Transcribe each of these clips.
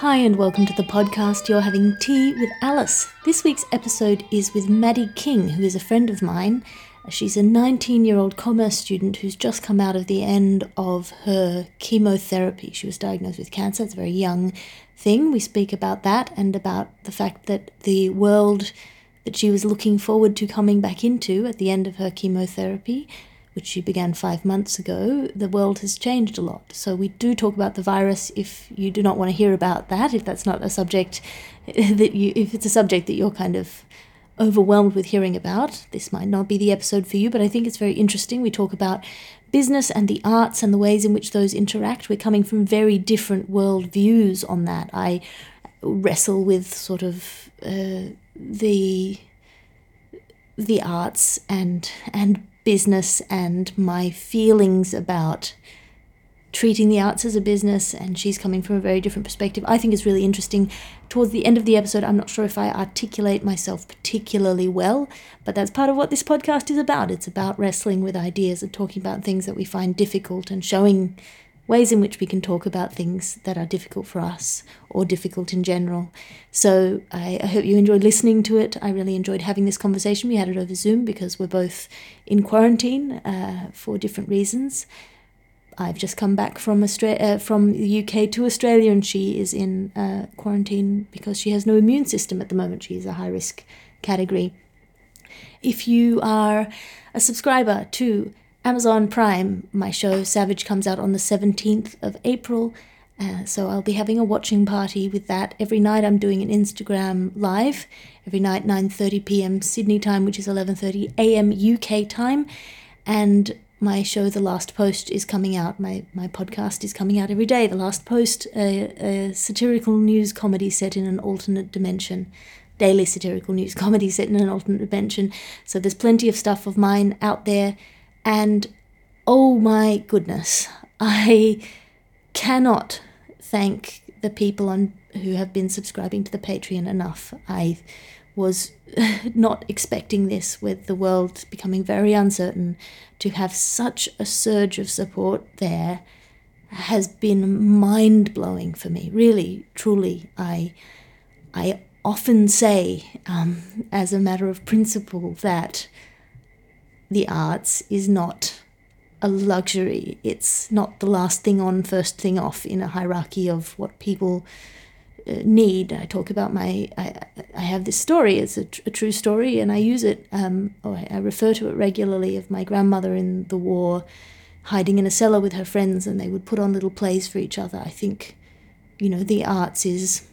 Hi, and welcome to the podcast. You're having tea with Alice. This week's episode is with Maddie King, who is a friend of mine. She's a 19 year old commerce student who's just come out of the end of her chemotherapy. She was diagnosed with cancer. It's a very young thing. We speak about that and about the fact that the world that she was looking forward to coming back into at the end of her chemotherapy which she began five months ago, the world has changed a lot. So we do talk about the virus if you do not want to hear about that, if that's not a subject that you, if it's a subject that you're kind of overwhelmed with hearing about, this might not be the episode for you, but I think it's very interesting. We talk about business and the arts and the ways in which those interact. We're coming from very different world views on that. I wrestle with sort of uh, the the arts and and business and my feelings about treating the arts as a business and she's coming from a very different perspective i think is really interesting. Towards the end of the episode i'm not sure if i articulate myself particularly well but that's part of what this podcast is about. It's about wrestling with ideas and talking about things that we find difficult and showing ways in which we can talk about things that are difficult for us or difficult in general. So I, I, hope you enjoyed listening to it. I really enjoyed having this conversation. We had it over Zoom because we're both in quarantine uh, for different reasons. I've just come back from Australia, uh, from the UK to Australia, and she is in uh, quarantine because she has no immune system at the moment. She is a high risk category. If you are a subscriber to Amazon Prime, my show Savage comes out on the 17th of April. Uh, so I'll be having a watching party with that every night. I'm doing an Instagram live every night 9:30 p.m. Sydney time, which is 11:30 a.m. UK time, and my show The Last Post is coming out. My my podcast is coming out every day. The Last Post, a, a satirical news comedy set in an alternate dimension. Daily satirical news comedy set in an alternate dimension. So there's plenty of stuff of mine out there and oh my goodness, I cannot thank the people on who have been subscribing to the Patreon enough. I was not expecting this with the world becoming very uncertain to have such a surge of support there has been mind blowing for me. Really, truly, I I often say, um, as a matter of principle, that the arts is not a luxury. It's not the last thing on, first thing off in a hierarchy of what people uh, need. I talk about my, I, I have this story, it's a, tr- a true story, and I use it, um, or I, refer to it regularly of my grandmother in the war hiding in a cellar with her friends, and they would put on little plays for each other. I think, you know, the arts is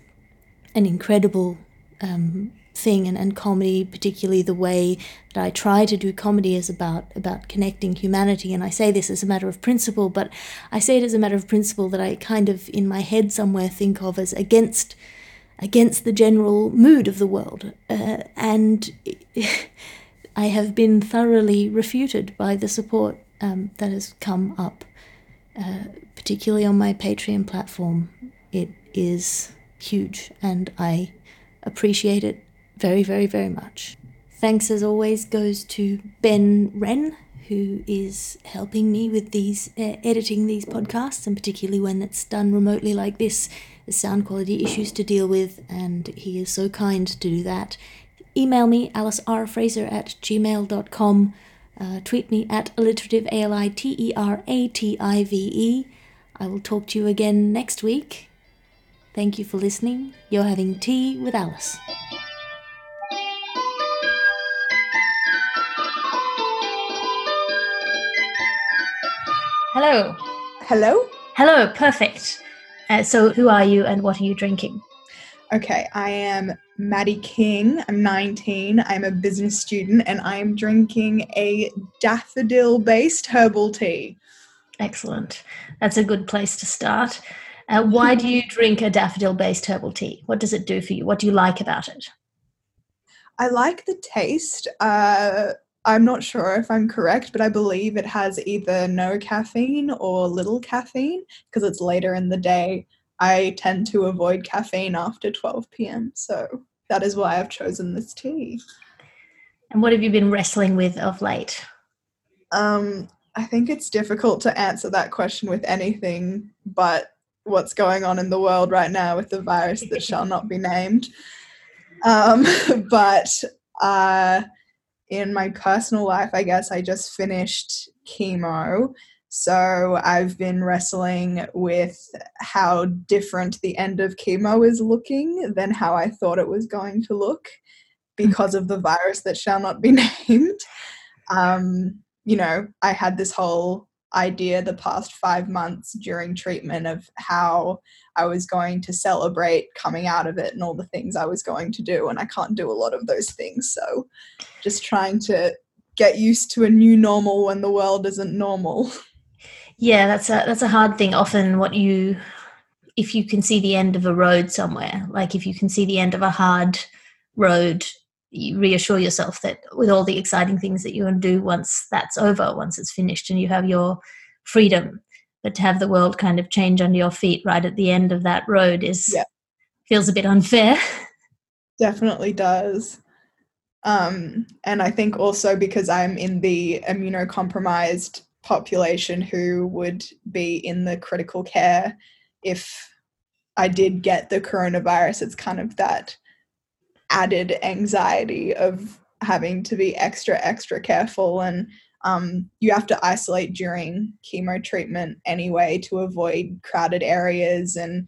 an incredible um, thing and, and comedy particularly the way that i try to do comedy is about about connecting humanity. And i say this as a matter of principle but i say it as a matter of principle that i kind of in my head somewhere think of as against against the general mood of the world. Uh, and i have been thoroughly refuted by the support um, that has come up uh, particularly on my patreon platform. It is huge and i appreciate it very, very, very much. Thanks as always goes to Ben Wren, who is helping me with these uh, editing these podcasts, and particularly when it's done remotely like this, the sound quality issues to deal with, and he is so kind to do that. Email me, alicerfraser at gmail.com. Uh, tweet me at aliterative, A L I T E R A T I V E. I will talk to you again next week. Thank you for listening. You're having tea with Alice. Hello. Hello. Hello. Perfect. Uh, so, who are you and what are you drinking? Okay, I am Maddie King. I'm 19. I'm a business student and I'm drinking a daffodil based herbal tea. Excellent. That's a good place to start. Uh, why do you drink a daffodil based herbal tea? What does it do for you? What do you like about it? I like the taste. Uh, I'm not sure if I'm correct, but I believe it has either no caffeine or little caffeine because it's later in the day. I tend to avoid caffeine after 12 p.m. So that is why I've chosen this tea. And what have you been wrestling with of late? Um, I think it's difficult to answer that question with anything but what's going on in the world right now with the virus that shall not be named. Um, but uh, in my personal life, I guess I just finished chemo. So I've been wrestling with how different the end of chemo is looking than how I thought it was going to look because of the virus that shall not be named. Um, you know, I had this whole idea the past five months during treatment of how I was going to celebrate coming out of it and all the things I was going to do. And I can't do a lot of those things. So just trying to get used to a new normal when the world isn't normal. Yeah, that's a that's a hard thing. Often what you if you can see the end of a road somewhere, like if you can see the end of a hard road, you reassure yourself that with all the exciting things that you want to do once that's over, once it's finished and you have your freedom. But to have the world kind of change under your feet right at the end of that road is yeah. feels a bit unfair. Definitely does. Um, and I think also because I'm in the immunocompromised population who would be in the critical care if I did get the coronavirus, it's kind of that added anxiety of having to be extra, extra careful. And um, you have to isolate during chemo treatment anyway to avoid crowded areas and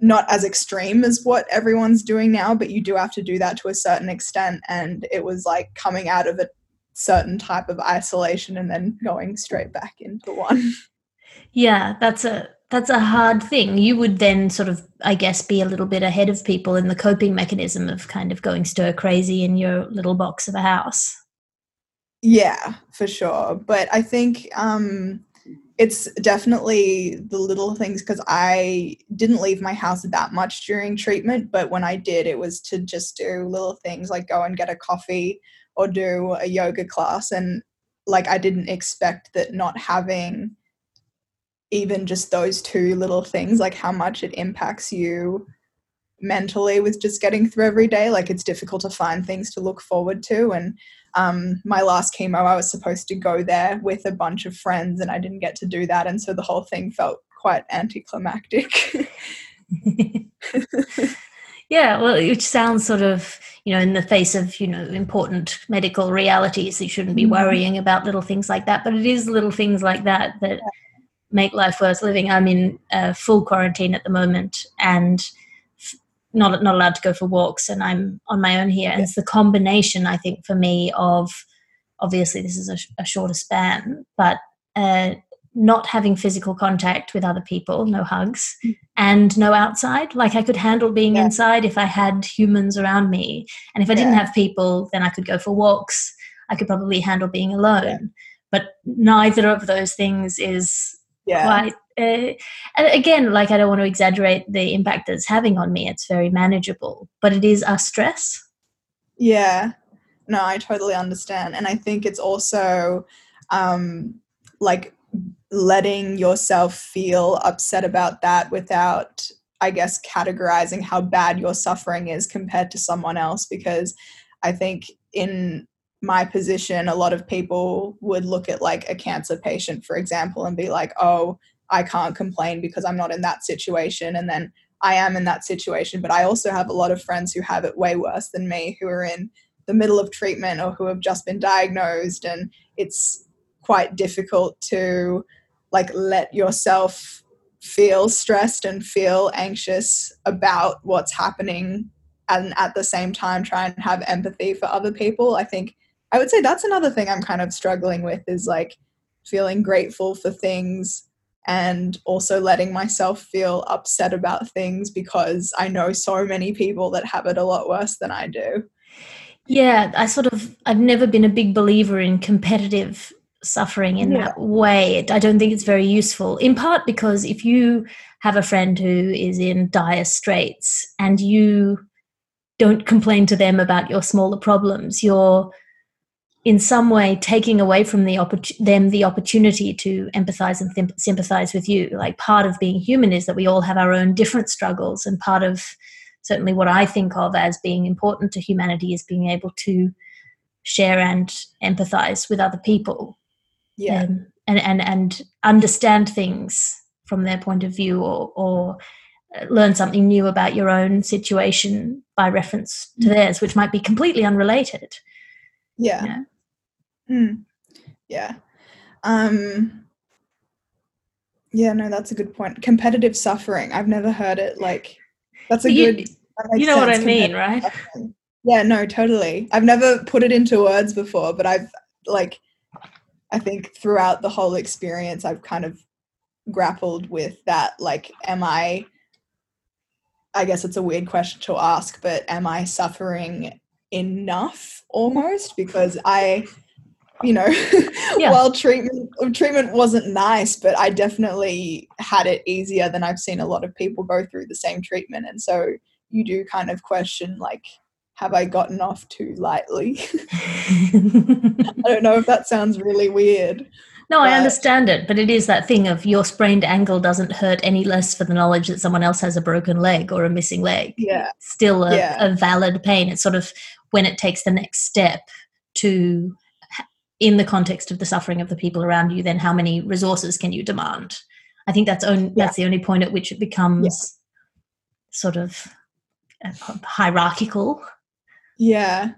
not as extreme as what everyone's doing now, but you do have to do that to a certain extent. And it was like coming out of a certain type of isolation and then going straight back into one. Yeah, that's a that's a hard thing. You would then sort of, I guess, be a little bit ahead of people in the coping mechanism of kind of going stir crazy in your little box of a house. Yeah, for sure. But I think um, it's definitely the little things because I didn't leave my house that much during treatment. But when I did, it was to just do little things like go and get a coffee or do a yoga class. And like, I didn't expect that not having even just those two little things, like how much it impacts you mentally with just getting through every day. Like it's difficult to find things to look forward to. And um, my last chemo, I was supposed to go there with a bunch of friends, and I didn't get to do that. And so the whole thing felt quite anticlimactic. yeah, well, it sounds sort of, you know, in the face of, you know, important medical realities, you shouldn't be mm-hmm. worrying about little things like that. But it is little things like that that. Yeah make life worth living. I'm in uh, full quarantine at the moment and f- not not allowed to go for walks, and I'm on my own here. And it's the combination, I think, for me of obviously this is a, sh- a shorter span, but uh, not having physical contact with other people, no hugs, mm. and no outside. Like I could handle being yeah. inside if I had humans around me, and if I yeah. didn't have people, then I could go for walks. I could probably handle being alone. Yeah. But neither of those things is yeah. quite uh, and again like i don't want to exaggerate the impact that it's having on me. It's very manageable but it is a stress. Yeah. No i totally understand and i think it's also um like letting yourself feel upset about that without i guess categorizing how bad your suffering is compared to someone else because i think in my position, a lot of people would look at like a cancer patient, for example, and be like, oh, I can't complain because I'm not in that situation. And then I am in that situation. But I also have a lot of friends who have it way worse than me, who are in the middle of treatment or who have just been diagnosed. And it's quite difficult to like let yourself feel stressed and feel anxious about what's happening and at the same time try and have empathy for other people. I think I would say that's another thing I'm kind of struggling with is like feeling grateful for things and also letting myself feel upset about things because I know so many people that have it a lot worse than I do. Yeah, I sort of I've never been a big believer in competitive suffering in yeah. that way. I don't think it's very useful. In part because if you have a friend who is in dire straits and you don't complain to them about your smaller problems, you're in some way taking away from the oppor- them the opportunity to empathize and th- sympathize with you like part of being human is that we all have our own different struggles and part of certainly what i think of as being important to humanity is being able to share and empathize with other people yeah um, and and and understand things from their point of view or, or uh, learn something new about your own situation by reference to mm. theirs, which might be completely unrelated. Yeah. Yeah. Mm. yeah. Um, yeah, no, that's a good point. Competitive suffering. I've never heard it like that's a you, good. You know sense. what I mean, right? Suffering. Yeah, no, totally. I've never put it into words before, but I've like I think throughout the whole experience I've kind of grappled with that like am I I guess it's a weird question to ask, but am I suffering enough almost because I you know yeah. while treatment treatment wasn't nice but i definitely had it easier than i've seen a lot of people go through the same treatment. And so you do kind of question like have i gotten off too lightly? I don't know if that sounds really weird no i understand it but it is that thing of your sprained ankle doesn't hurt any less for the knowledge that someone else has a broken leg or a missing leg. Yeah. It's still a, yeah. a valid pain. It's sort of when it takes the next step to in the context of the suffering of the people around you, then how many resources can you demand? I think that's only yeah. that's the only point at which it becomes yeah. sort of uh, hierarchical. Yeah.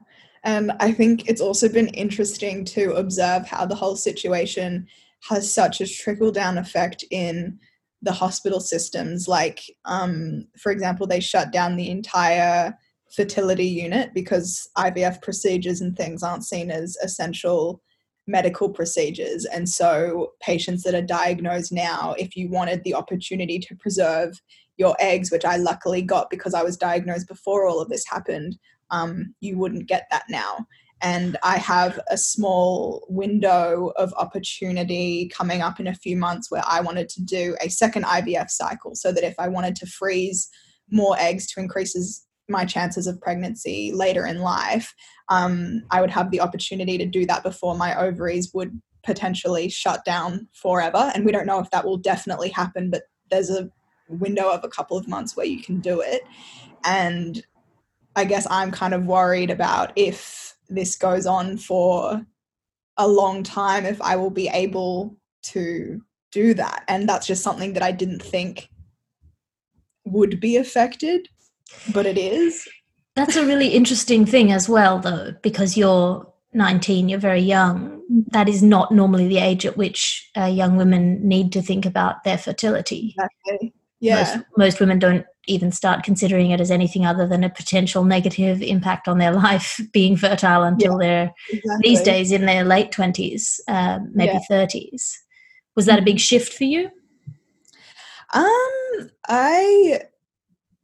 And I think it's also been interesting to observe how the whole situation has such a trickle down effect in the hospital systems. Like, um, for example, they shut down the entire fertility unit because IVF procedures and things aren't seen as essential medical procedures. And so, patients that are diagnosed now, if you wanted the opportunity to preserve your eggs, which I luckily got because I was diagnosed before all of this happened, um, you wouldn't get that now. And I have a small window of opportunity coming up in a few months where I wanted to do a second IVF cycle so that if I wanted to freeze more eggs to increase my chances of pregnancy later in life, um, I would have the opportunity to do that before my ovaries would potentially shut down forever. And we don't know if that will definitely happen, but there's a window of a couple of months where you can do it. And I guess I'm kind of worried about if this goes on for a long time, if I will be able to do that. And that's just something that I didn't think would be affected, but it is. That's a really interesting thing as well, though, because you're 19, you're very young. That is not normally the age at which uh, young women need to think about their fertility. Exactly. Yeah. Most, most, women don't even start considering it as anything other than a potential negative impact on their life being fertile until yeah, they're exactly. these days in their late 20s, uh, maybe yeah. 30s. Was that a big shift for you? Um, I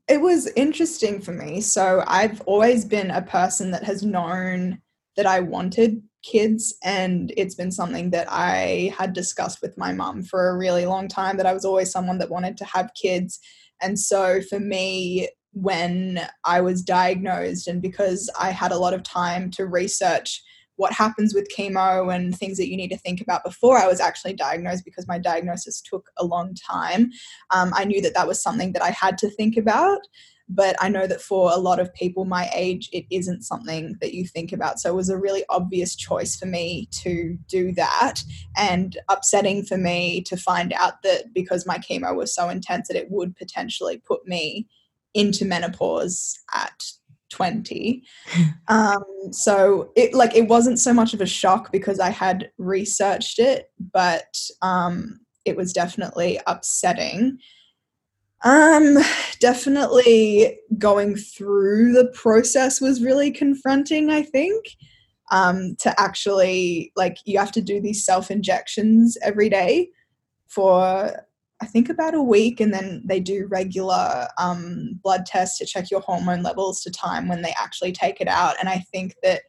it was interesting for me. So I've always been a person that has known that I wanted kids and it's been something that I had discussed with my mum for a really long time that I was always someone that wanted to have kids. And so for me when I was diagnosed and because I had a lot of time to research what happens with chemo and things that you need to think about before I was actually diagnosed because my diagnosis took a long time. Um, I knew that that was something that I had to think about. But I know that for a lot of people my age, it isn't something that you think about. So it was a really obvious choice for me to do that, and upsetting for me to find out that because my chemo was so intense that it would potentially put me into menopause at 20 um, so it like it wasn't so much of a shock because i had researched it but um, it was definitely upsetting. Um definitely going through the process was really confronting i think. Um to actually like you have to do these self injections every day for I think about a week, and then they do regular um, blood tests to check your hormone levels to time when they actually take it out. And I think that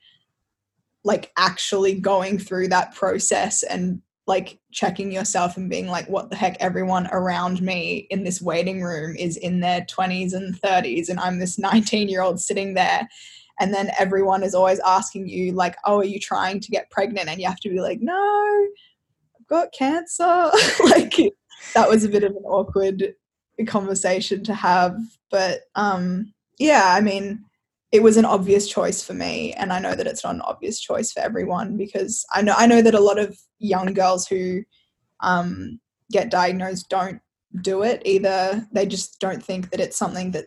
like actually going through that process and like checking yourself and being like, what the heck, everyone around me in this waiting room is in their 20s and 30s, and I'm this 19 year old sitting there. And then everyone is always asking you, like, oh, are you trying to get pregnant? And you have to be like, no, I've got cancer. like, that was a bit of an awkward conversation to have. But um, yeah, I mean, it was an obvious choice for me, and I know that it's not an obvious choice for everyone because I know I know that a lot of young girls who um, get diagnosed don't do it. Either they just don't think that it's something that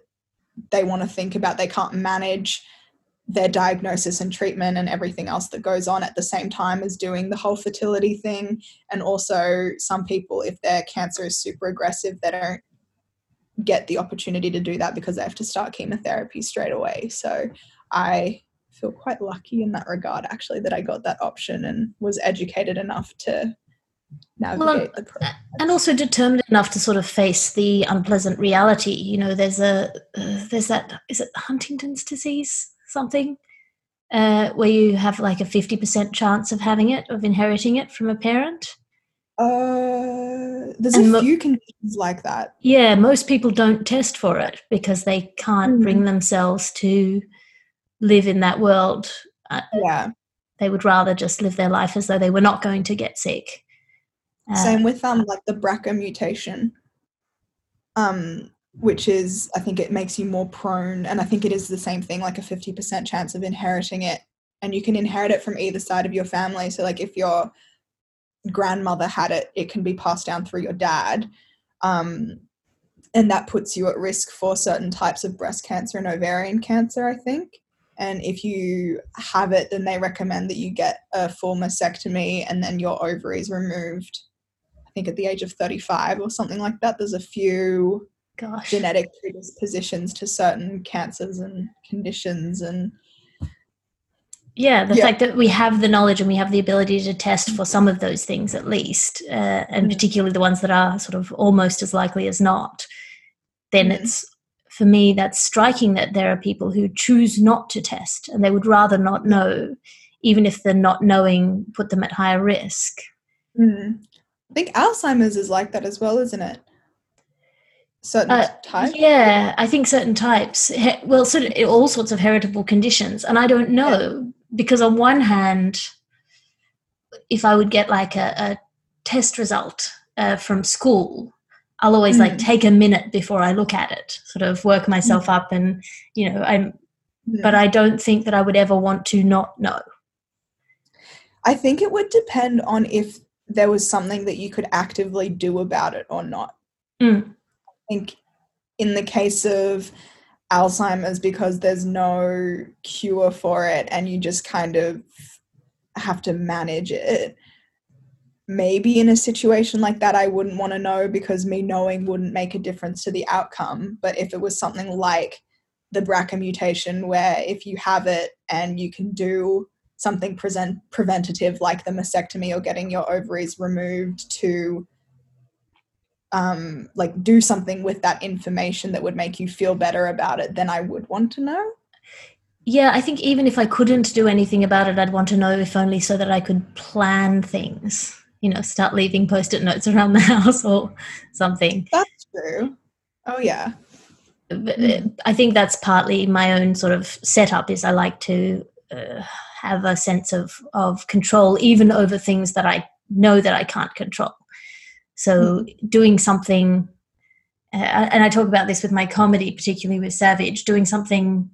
they want to think about, they can't manage their diagnosis and treatment and everything else that goes on at the same time as doing the whole fertility thing. And also, some people, if their cancer is super aggressive, they don't get the opportunity to do that because they have to start chemotherapy straight away. So, I feel quite lucky in that regard, actually, that I got that option and was educated enough to navigate well, the process. And also determined enough to sort of face the unpleasant reality. You know, there's a, uh, there's that, is it Huntington's disease? Something uh, where you have like a 50% chance of having it, of inheriting it from a parent? Uh, there's and a few conditions like that. Yeah, most people don't test for it because they can't mm. bring themselves to live in that world. Uh, yeah. They would rather just live their life as though they were not going to get sick. Uh, Same with um like the BRCA mutation. Um which is I think it makes you more prone and I think it is the same thing like a 50% chance of inheriting it and you can inherit it from either side of your family. So like if your grandmother had it it can be passed down through your dad um, and that puts you at risk for certain types of breast cancer and ovarian cancer I think. And if you have it then they recommend that you get a full mastectomy and then your ovaries removed I think at the age of 35 or something like that. There's a few Gosh. genetic predispositions to certain cancers and conditions and yeah the yeah. fact that we have the knowledge and we have the ability to test for some of those things at least uh, and mm. particularly the ones that are sort of almost as likely as not then mm. it's for me that's striking that there are people who choose not to test and they would rather not know even if the not knowing put them at higher risk mm. i think alzheimer's is like that as well isn't it certain uh, types? Yeah, I think certain types. He- well, sort of all sorts of heritable conditions, and I don't know yeah. because on one hand, if I would get like a, a test result uh, from school, I'll always mm. like take a minute before I look at it, sort of work myself mm. up, and you know, I'm. Yeah. But I don't think that I would ever want to not know. I think it would depend on if there was something that you could actively do about it or not. Mm think in the case of Alzheimer's, because there's no cure for it and you just kind of have to manage it. Maybe in a situation like that, I wouldn't want to know because me knowing wouldn't make a difference to the outcome. But if it was something like the BRCA mutation, where if you have it and you can do something present preventative like the mastectomy or getting your ovaries removed to um, like do something with that information that would make you feel better about it, then I would want to know. Yeah, I think even if I couldn't do anything about it, I'd want to know if only so that I could plan things. You know, start leaving post-it notes around the house or something. That's true. Oh yeah. I think that's partly my own sort of setup. Is I like to uh, have a sense of of control, even over things that I know that I can't control. So mm-hmm. doing something, uh, and I talk about this with my comedy, particularly with Savage, doing something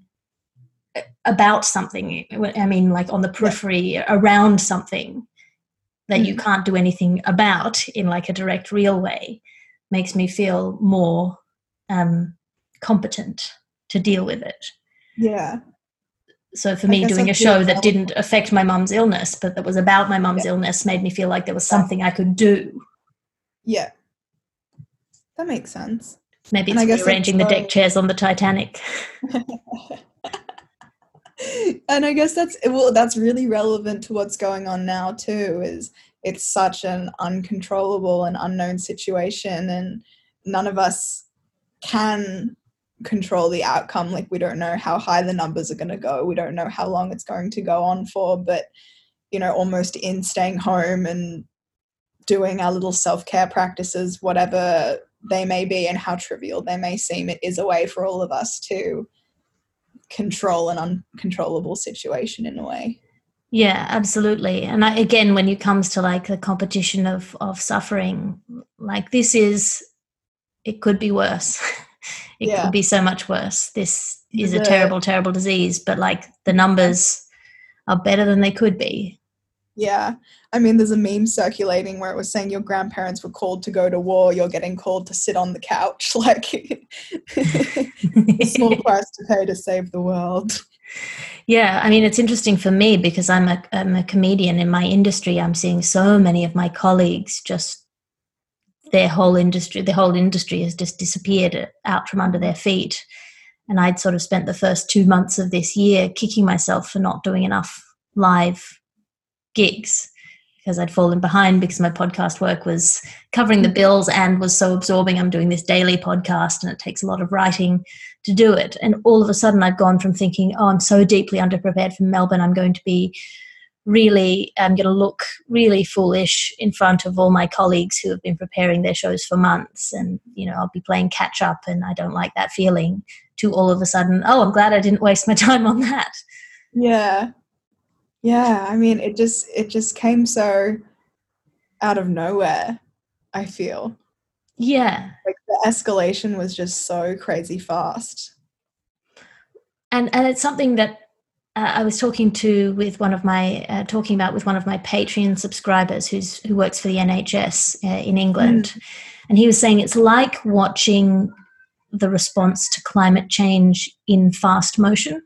uh, about something. I mean, like on the periphery around something that mm-hmm. you can't do anything about in like a direct, real way, makes me feel more um, competent to deal with it. Yeah. So for me, doing a show that didn't affect my mum's illness, but that was about my mum's yeah. illness, made me feel like there was something I could do yeah. That makes sense. Maybe it's rearranging the deck chairs on the Titanic. and I guess that's well that's really relevant to what's going on now too is it's such an uncontrollable and unknown situation and none of us can control the outcome like we don't know how high the numbers are going to go we don't know how long it's going to go on for but you know almost in staying home and doing our little self care practices, whatever they may be and how trivial they may seem, it is a way for all of us to control an uncontrollable situation in a way. Yeah, absolutely. And I, again, when it comes to like the competition of of suffering, like this is, it could be worse. it yeah. could be so much worse. This is the, a terrible, terrible disease, but like the numbers are better than they could be. Yeah. I mean, there's a meme circulating where it was saying your grandparents were called to go to war, you're getting called to sit on the couch. Like, small price to pay to save the world. Yeah, I mean, it's interesting for me because I'm a, I'm a comedian in my industry. I'm seeing so many of my colleagues just their whole industry, the whole industry has just disappeared out from under their feet. And I'd sort of spent the first two months of this year kicking myself for not doing enough live gigs because I'd fallen behind because my podcast work was covering the bills and was so absorbing. I'm doing this daily podcast and it takes a lot of writing to do it. And all of a sudden, I've gone from thinking, oh, I'm so deeply underprepared for Melbourne, I'm going to be really, um, I'm going to look really foolish in front of all my colleagues who have been preparing their shows for months. And, you know, I'll be playing catch up and I don't like that feeling to all of a sudden, oh, I'm glad I didn't waste my time on that. Yeah. Yeah, I mean, it just it just came so out of nowhere. I feel yeah, like the escalation was just so crazy fast. And and it's something that uh, I was talking to with one of my uh, talking about with one of my Patreon subscribers who's who works for the NHS uh, in England, mm. and he was saying it's like watching the response to climate change in fast motion.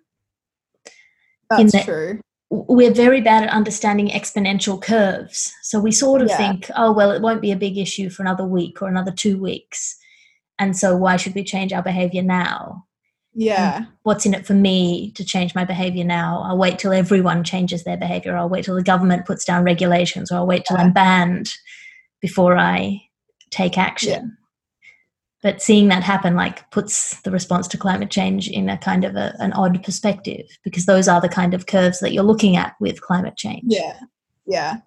That's that, true we're very bad at understanding exponential curves. So we sort of yeah. think, oh, well, it won't be a big issue for another week or another two weeks. And so why should we change our behavior now? Yeah. And what's in it for me to change my behavior now? I'll wait till everyone changes their behavior. I'll wait till the government puts down regulations or I'll wait till yeah. I'm banned before I take action but seeing that happen like puts the response to climate change in a kind of a, an odd perspective because those are the kind of curves that you're looking at with climate change. Yeah. Yeah.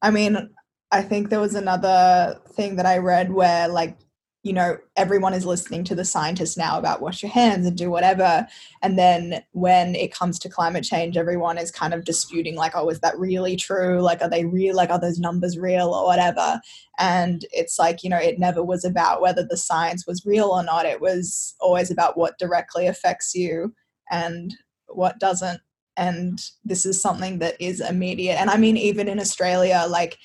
I mean i think there was another thing that i read where like you know everyone is listening to the scientists now about wash your hands and do whatever. And then when it comes to climate change everyone is kind of disputing like oh is that really true? Like are they real? Like are those numbers real or whatever? And it's like you know it never was about whether the science was real or not. It was always about what directly affects you and what doesn't. And this is something that is immediate. And i mean even in australia like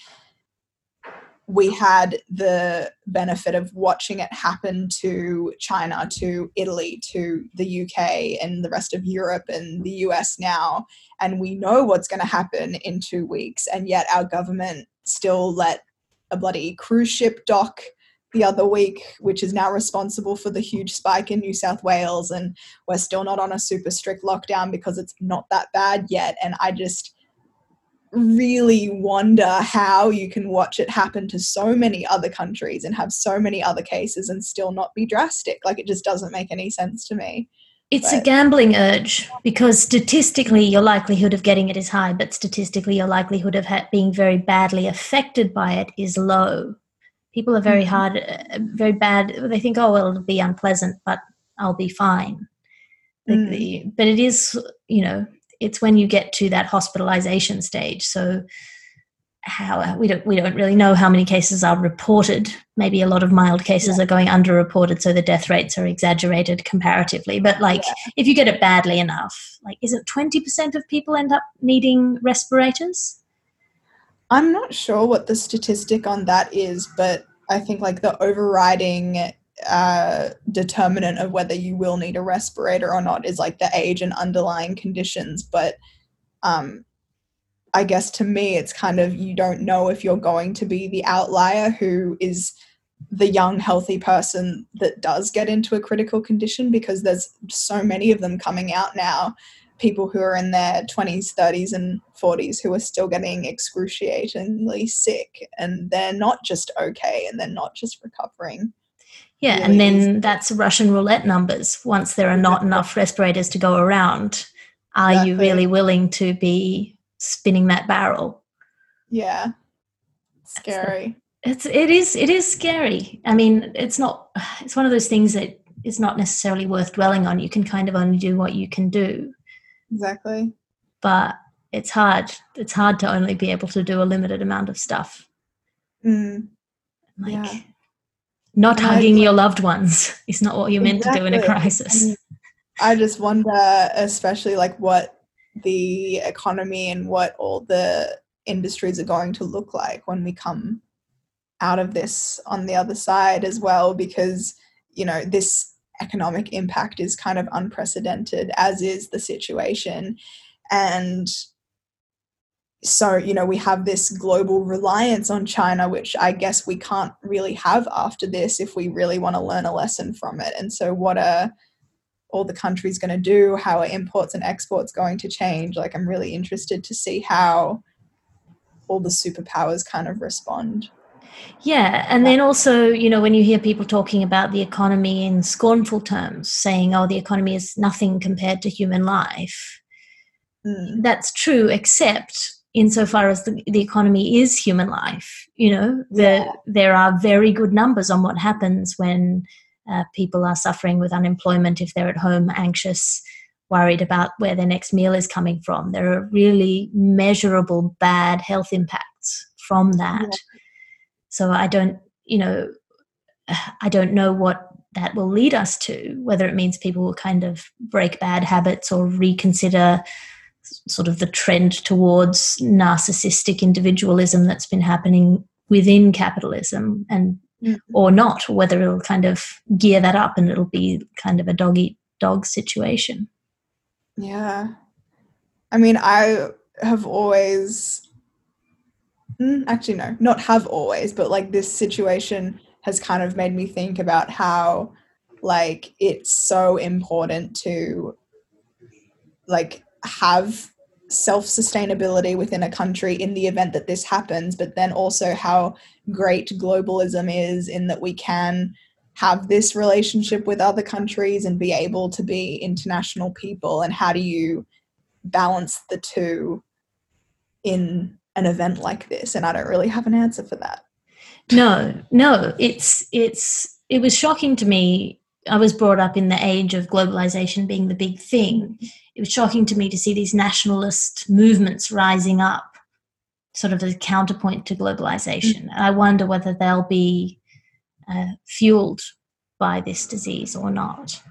we had the benefit of watching it happen to China, to Italy, to the UK, and the rest of Europe and the US now. And we know what's going to happen in two weeks. And yet our government still let a bloody cruise ship dock the other week, which is now responsible for the huge spike in New South Wales. And we're still not on a super strict lockdown because it's not that bad yet. And I just really wonder how you can watch it happen to so many other countries and have so many other cases and still not be drastic. Like it just doesn't make any sense to me. It's but. a gambling urge because statistically your likelihood of getting it is high, but statistically your likelihood of ha- being very badly affected by it is low. People are very mm-hmm. hard, uh, very bad. They think, oh, well, it'll be unpleasant, but I'll be fine. Mm. But it is, you know, it's when you get to that hospitalization stage. So how we don't we don't really know how many cases are reported. Maybe a lot of mild cases yeah. are going underreported, so the death rates are exaggerated comparatively. But like, yeah. if you get it badly enough, like, is it twenty percent of people end up needing respirators? I'm not sure what the statistic on that is, but I think like the overriding uh, determinant of whether you will need a respirator or not is like the age and underlying conditions. But um, I guess to me, it's kind of you don't know if you're going to be the outlier who is the young, healthy person that does get into a critical condition because there's so many of them coming out now. People who are in their 20s, 30s, and 40s who are still getting excruciatingly sick, and they're not just okay and they're not just recovering. Yeah, really and then easy. that's Russian roulette numbers. Once there are not enough respirators to go around, are exactly. you really willing to be spinning that barrel? Yeah. Scary. It's it is it is scary. I mean, it's not it's one of those things that is not necessarily worth dwelling on. You can kind of only do what you can do. Exactly. But it's hard. It's hard to only be able to do a limited amount of stuff. Mm. Like yeah not and hugging your loved ones is not what you're meant exactly. to do in a crisis. I just wonder, especially like what the economy and what all the industries are going to look like when we come out of this on the other side as well because you know this economic impact is kind of unprecedented as is the situation and so you know we have this global reliance on china which i guess we can't really have after this if we really want to learn a lesson from it. And so what are all the countries going to do? How are imports and exports going to change? Like i'm really interested to see how all the superpowers kind of respond. Yeah, and then also, you know, when you hear people talking about the economy in scornful terms, saying, oh, the economy is nothing compared to human life, mm. that's true, except insofar as the, the economy is human life. You know, the, yeah. there are very good numbers on what happens when uh, people are suffering with unemployment, if they're at home anxious, worried about where their next meal is coming from. There are really measurable bad health impacts from that. Yeah so I don't, you know, I don't know what that will lead us to, whether it means people will kind of break bad habits or reconsider sort of the trend towards narcissistic individualism that's been happening within capitalism and mm-hmm. or not, whether it'll kind of gear that up and it'll be kind of a dog eat dog situation. Yeah. I mean, I have always Mm, actually no not have always but like this situation has kind of made me think about how like it's so important to like have self sustainability within a country in the event that this happens but then also how great globalism is in that we can have this relationship with other countries and be able to be international people and how do you balance the two in an event like this? And i don't really have an answer for that. No no it's it's it was shocking to me. I was brought up in the age of globalization being the big thing it was shocking to me to see these nationalist movements rising up sort of as a counterpoint to globalization. Mm-hmm. i wonder whether they'll be uh, fueled by this disease or not.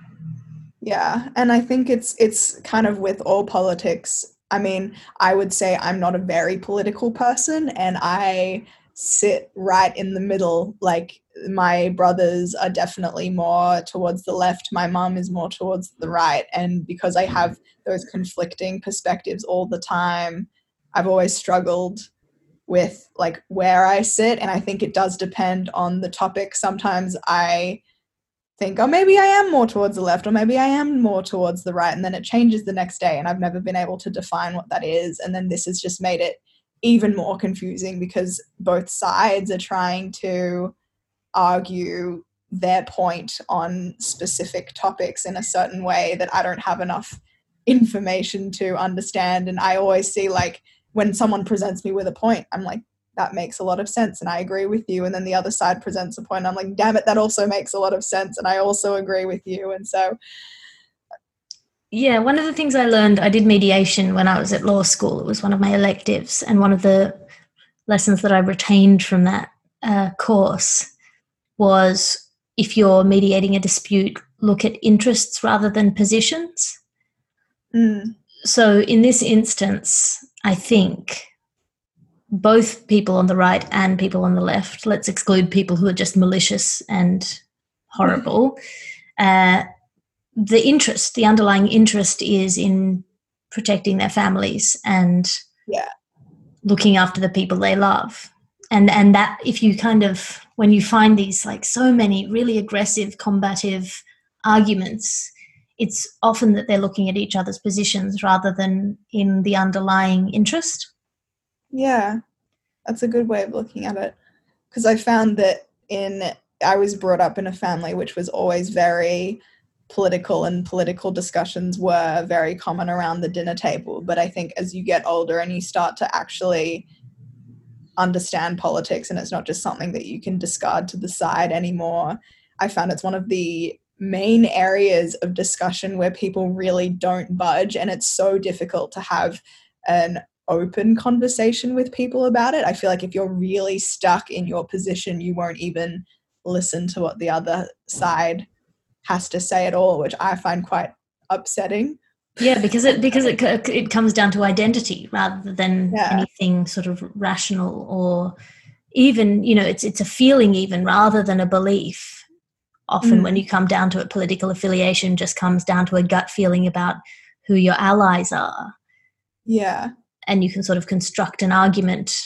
Yeah and i think it's it's kind of with all politics. I mean, I would say I'm not a very political person and I sit right in the middle. Like, my brothers are definitely more towards the left, my mom is more towards the right. And because I have those conflicting perspectives all the time, I've always struggled with like where I sit. And I think it does depend on the topic. Sometimes I think, oh, maybe I am more towards the left, or maybe I am more towards the right. And then it changes the next day. And I've never been able to define what that is. And then this has just made it even more confusing because both sides are trying to argue their point on specific topics in a certain way that I don't have enough information to understand. And I always see, like, when someone presents me with a point, I'm like, that makes a lot of sense and I agree with you. And then the other side presents a point. I'm like, damn it, that also makes a lot of sense. And I also agree with you. And so yeah, one of the things I learned, I did mediation when I was at law school. It was one of my electives. And one of the lessons that I retained from that uh, course was if you're mediating a dispute, look at interests rather than positions. Mm. So in this instance, I think both people on the right and people on the left. Let's exclude people who are just malicious and horrible. Uh, the interest, the underlying interest, is in protecting their families and yeah. looking after the people they love. And and that if you kind of when you find these like so many really aggressive, combative arguments, it's often that they're looking at each other's positions rather than in the underlying interest. Yeah, that's a good way of looking at it. Because I found that in, I was brought up in a family which was always very political, and political discussions were very common around the dinner table. But I think as you get older and you start to actually understand politics, and it's not just something that you can discard to the side anymore, I found it's one of the main areas of discussion where people really don't budge and it's so difficult to have an open conversation with people about it. I feel like if you're really stuck in your position, you won't even listen to what the other side has to say it all, which I find quite upsetting. yeah because it because it it comes down to identity rather than Yeah. anything sort of rational or even you know it's it's a feeling even rather than a belief often Mm. when you come down to it political affiliation just comes down to a gut feeling about who your allies are Yeah. and you can sort of construct an argument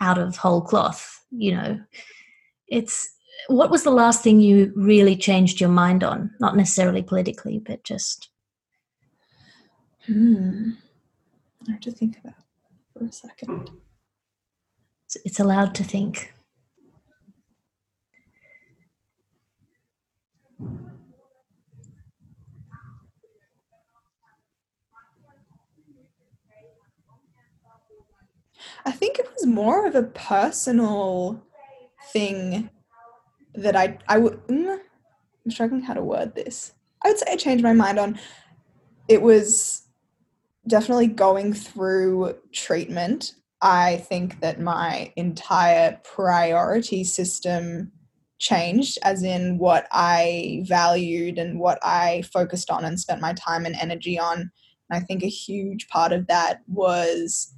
out of whole cloth you know it's what was the last thing you really changed your mind on not necessarily politically but just Hmm. I have to think about for a second. it's- it's allowed to think I think it was more of a personal thing that I I would. Mm, I'm struggling how to word this. I would say I changed my mind on. It was definitely going through treatment. I think that my entire priority system changed, as in what I valued and what I focused on and spent my time and energy on. And I think a huge part of that was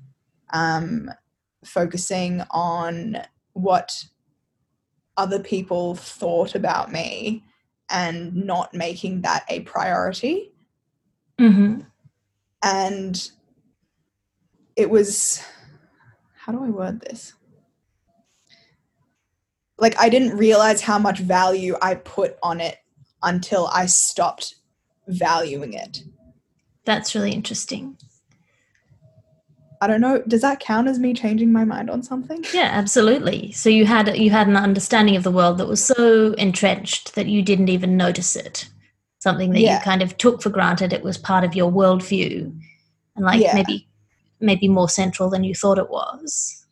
um, focusing on what other people thought about me and not making that a priority. mm-hmm. And it was, how do I word this? Like, I didn't realize how much value I put on it until I stopped valuing it. that's really interesting I don't know. Does that count as me changing my mind on something? Yeah, absolutely. So you had you had an understanding of the world that was so entrenched that you didn't even notice it. Something that Yeah. you kind of took for granted. It was part of your worldview, and like Yeah. maybe maybe more central than you thought it was,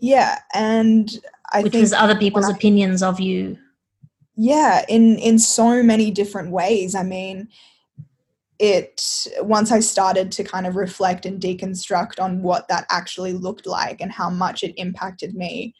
Yeah. And I which was other people's I- opinions of you. yeah in in so many different ways i mean it once i started to kind of reflect and deconstruct on what that actually looked like and how much it impacted me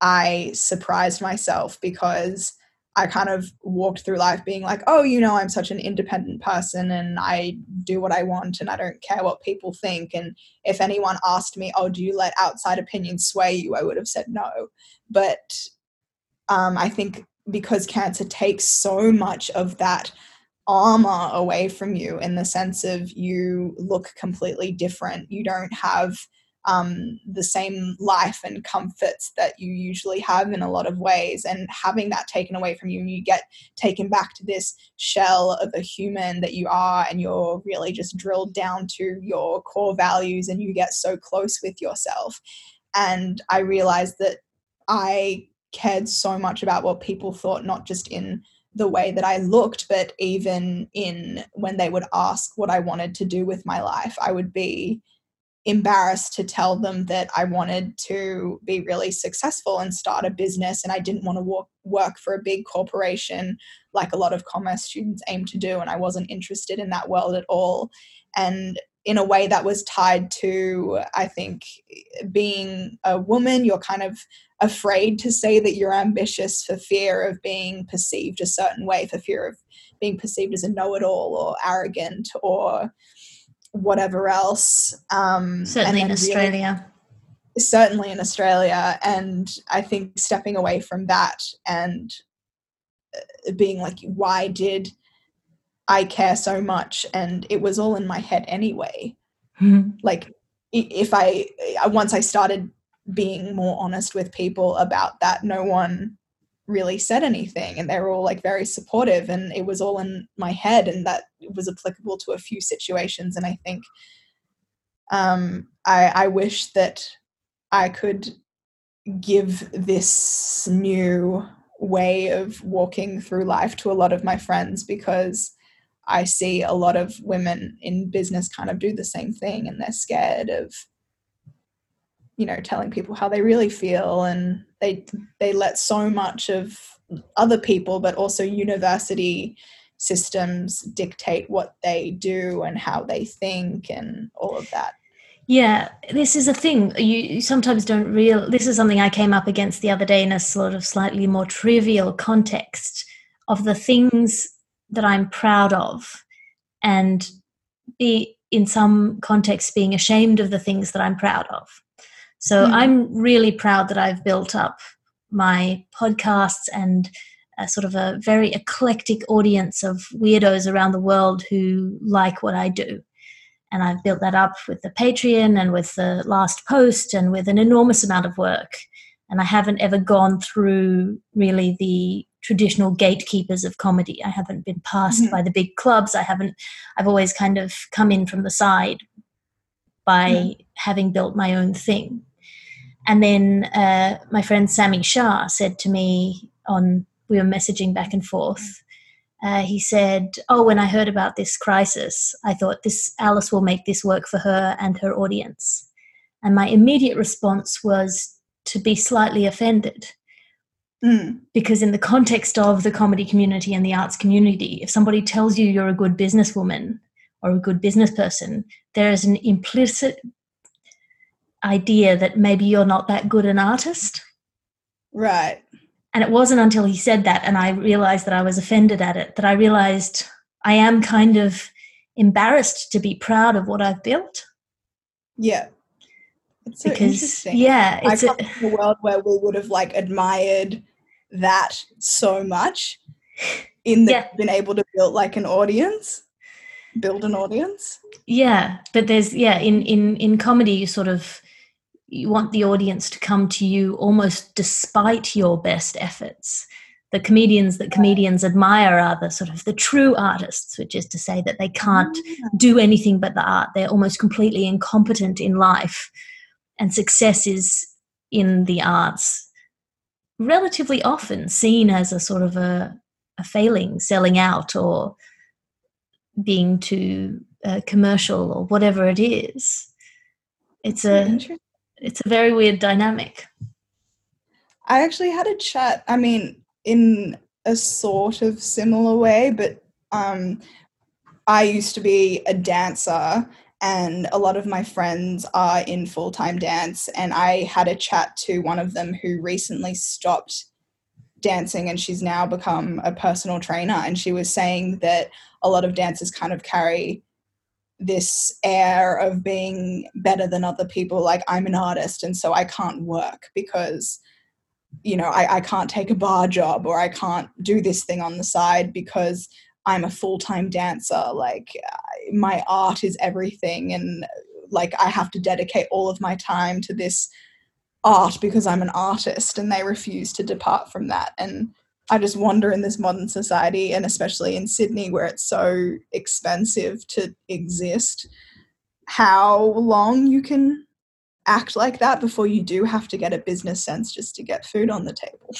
i surprised myself because i kind of walked through life being like oh you know i'm such an independent person and i do what i want and i don't care what people think. And if anyone asked me oh do you let outside opinions sway you? I would have said no. But um, i think because cancer takes so much of that armor away from you in the sense of you look completely different. You don't have um, the same life and comforts that you usually have in a lot of ways. And having that taken away from you, you get taken back to this shell of a human that you are, and you're really just drilled down to your core values, and you get so close with yourself. And I realized that I cared so much about what people thought, not just in the way that I looked, but even in when they would ask what I wanted to do with my life, I would be embarrassed to tell them that I wanted to be really successful and start a business and I didn't want to work, work for a big corporation like a lot of commerce students aim to do and I wasn't interested in that world at all. And in a way that was tied to I think being a woman you're kind of afraid to say that you're ambitious for fear of being perceived a certain way, for fear of being perceived as a know it all or arrogant or whatever else. Um, Certainly in then really- Australia. certainly in Australia. And I think stepping away from that and uh, being like, why did I care so much? And it was all in my head anyway Mhm. like if i I- once i started being more honest with people about that no one really said anything and they were all like very supportive and it was all in my head and that was applicable to a few situations and i think um i i wish that i could give this new way of walking through life to a lot of my friends because I see a lot of women in business kind of do the same thing and they're scared of you know telling people how they really feel and they they let so much of other people but also university systems dictate what they do and how they think and all of that Yeah, this is a thing. You, you sometimes don't real. This is something I came up against the other day in a sort of slightly more trivial context of the things that I'm proud of, and be in some context being ashamed of the things that I'm proud of. So mm. I'm really proud that I've built up my podcasts and a sort of a very eclectic audience of weirdos around the world who like what I do. And I've built that up with the Patreon and with the last post and with an enormous amount of work. And I haven't ever gone through really the traditional gatekeepers of comedy. I haven't been passed mm-hmm. by the big clubs. I haven't, I've always kind of come in from the side by mm-hmm. having built my own thing. And then uh, my friend Sami Shah said to me on, we were messaging back and forth. Uh, he said, Oh, when I heard about this crisis, I thought this Alice will make this work for her and her audience. And my immediate response was to be slightly offended Mm. Because, in the context of the comedy community and the arts community, if somebody tells you you're a good businesswoman or a good business person, there is an implicit idea that maybe you're not that good an artist. Right. And it wasn't until he said that and I realized that I was offended at it that I realized I am kind of embarrassed to be proud of what I've built. Yeah. It's so because, interesting. Yeah, it's I come a, from a world where we would have like admired that so much in the yeah. been able to build like an audience build an audience yeah but there's yeah in in in comedy you sort of you want the audience to come to you almost despite your best efforts the comedians that comedians admire are the sort of the true artists which is to say that they can't ah. do anything but the art they're almost completely incompetent in life and success is in the arts relatively often seen as a sort of a, a failing, selling out, or being too uh, commercial, or whatever it is. It's a it's a very weird dynamic. I actually had a chat. I mean, in a sort of similar way, but um, I used to be a dancer and a lot of my friends are in full time dance. And I had a chat to one of them who recently stopped dancing and she's now become a personal trainer. And she was saying that a lot of dancers kind of carry this air of being better than other people. Like, I'm an artist, and so I can't work because you know I, I can't take a bar job or i can't do this thing on the side because I'm a full time dancer. Like my art is everything, and like I have to dedicate all of my time to this art because I'm an artist, and they refuse to depart from that. And I just wonder in this modern society, and especially in Sydney, where it's so expensive to exist, how long you can act like that before you do have to get a business sense just to get food on the table.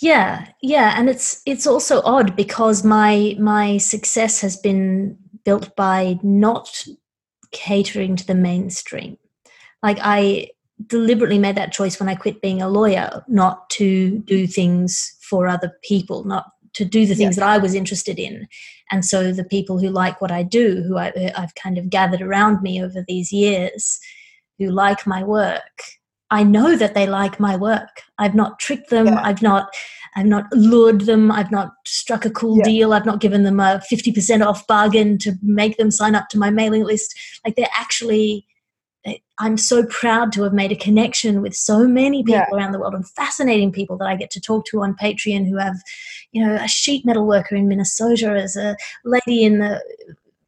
Yeah, yeah, and it's it's also odd because my my success has been built by not catering to the mainstream. Like I deliberately made that choice when I quit being a lawyer, not to do things for other people, not to do the things yeah. that I was interested in. And so the people who like what I do, who I, I've kind of gathered around me over these years, who like my work, I know that they like my work. I've not tricked them. Yeah. I've not I've not lured them. I've not struck a cool yeah. deal. I've not given them a 50% off bargain to make them sign up to my mailing list. Like they're actually I'm so proud to have made a connection with so many people yeah. around the world and fascinating people that I get to talk to on Patreon who have, you know, a sheet metal worker in Minnesota as a lady in the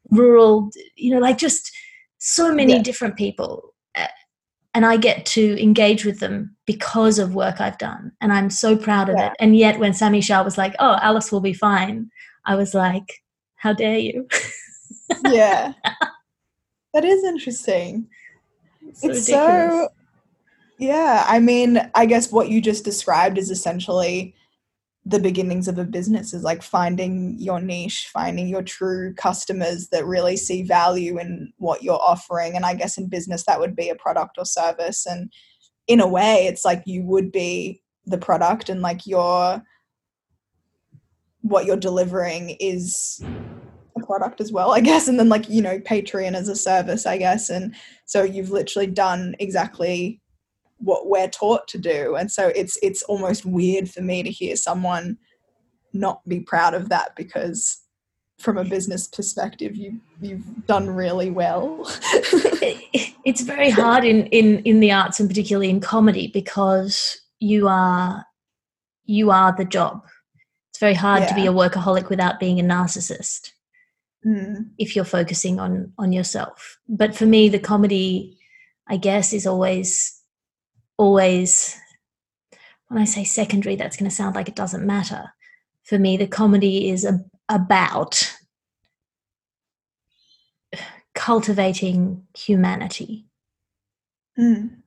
rural, you know, like just so many yeah. different people eh, and I get to engage with them because of work I've done. And I'm so proud of yeah. it. And yet, when Sami Shah was like, oh, Alice will be fine, I was like, how dare you? yeah. That is interesting. It's, so, it's so, yeah. I mean, I guess what you just described is essentially the beginnings of a business is like finding your niche, finding your true customers that really see value in what you're offering. And I guess in business, that would be a product or service. And in a way, it's like you would be the product and like your what you're delivering is a product as well, I guess. And then like, you know, Patreon as a service, I guess. And so you've literally done exactly what we're taught to do and so it's it's almost weird for me to hear someone not be proud of that because from a business perspective, you you've done really well. it's very hard in in in the arts and particularly in comedy because you are you are the job. It's very hard yeah. to be a workaholic without being a narcissist. Mm. If you're focusing on on yourself. But for me the comedy I guess is always always when I say secondary that's going to sound like it doesn't matter. For me the comedy is a, about cultivating humanity. Mm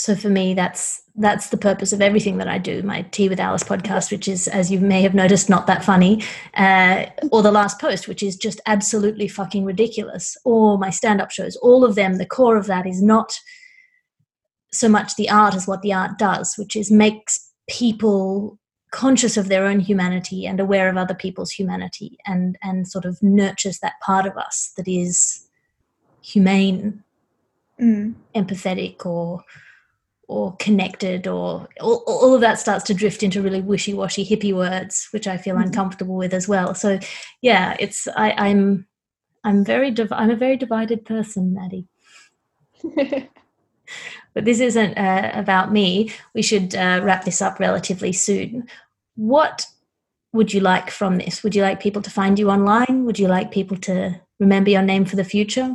so for me that's that's the purpose of everything that i do my tea with alice podcast which is as you may have noticed not that funny uh, or the last post which is just absolutely fucking ridiculous or my stand-up shows all of them the core of that is not so much the art as what the art does which is makes people conscious of their own humanity and aware of other people's humanity and and sort of nurtures that part of us that is humane mm. empathetic or or connected or all, all, of that starts to drift into really wishy-washy hippie words which i feel mm-hmm. uncomfortable with as well. So yeah it's I, i'm i'm very div- i'm a very divided person maddie. But this isn't uh, about me. We should uh, wrap this up relatively soon. What would you like from this? Would you like people to find you online? Would you like people to remember your name for the future?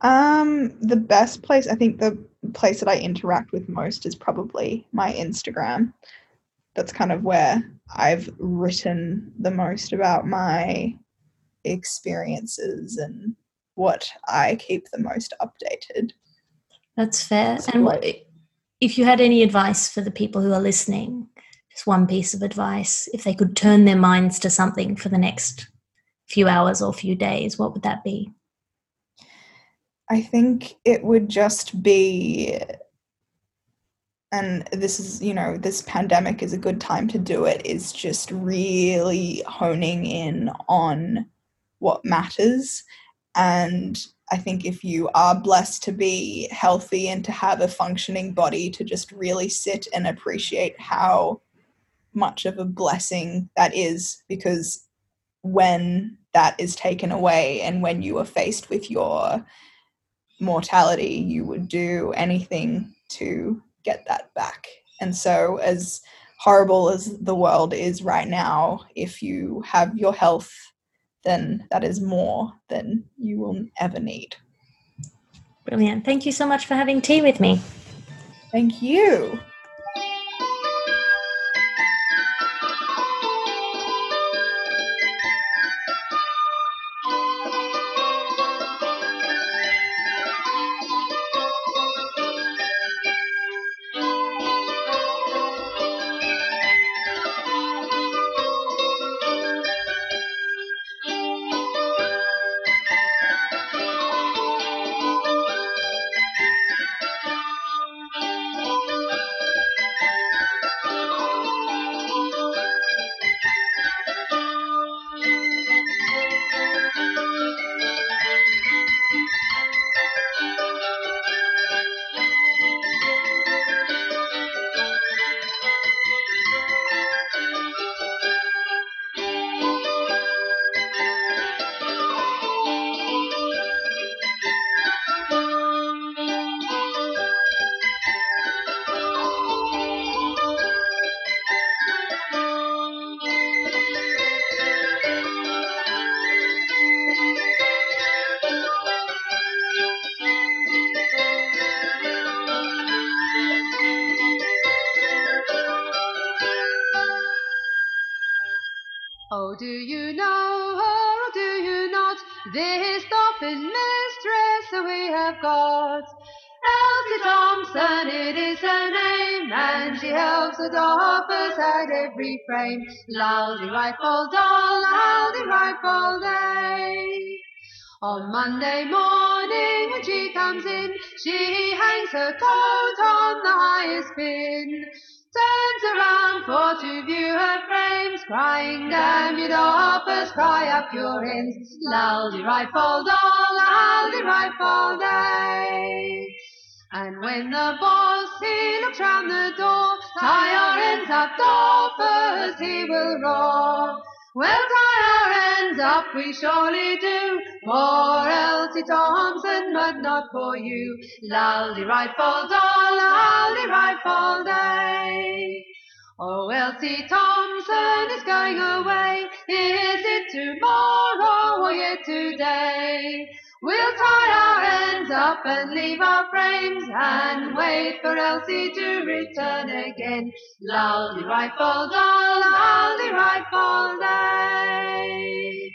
Um, the best place, I think the place that I interact with most is probably my Instagram. That's kind of where I've written the most about my experiences and what I keep the most updated. That's fair. So and what, if you had any advice for the people who are listening, just one piece of advice, if they could turn their minds to something for the next few hours or few days, what would that be? I think it would just be and this is you know this pandemic is a good time to do it is just really honing in on what matters. And i think if you are blessed to be healthy and to have a functioning body to just really sit and appreciate how much of a blessing that is because when that is taken away and when you are faced with your mortality, you would do anything to get that back. And so, as horrible as the world is right now, if you have your health, then that is more than you will ever need. Brilliant. Thank you so much for having tea with me. Thank you. Every frame. Loudy rifle doll, oh, loudy rifle day. Eh. On Monday morning when she comes in, she hangs her coat on the highest pin turns around for to view her frames, crying, damn you doffers, cry up your ends, loudy rifle doll, oh, loudy rifle day. Eh. And when the boss he looks round the door, tie your ends up, doffers, he will roar. We'll tie our ends up, we surely do, for Elsie Thompson, but not for you. Laldy rifle doll, laldy rifle day. Oh, Elsie Thompson is going away. Is it tomorrow or yet today? We'll tie our ends up and leave our frames and wait for Elsie to return again. Laldy rifle doll, laldy rifle day.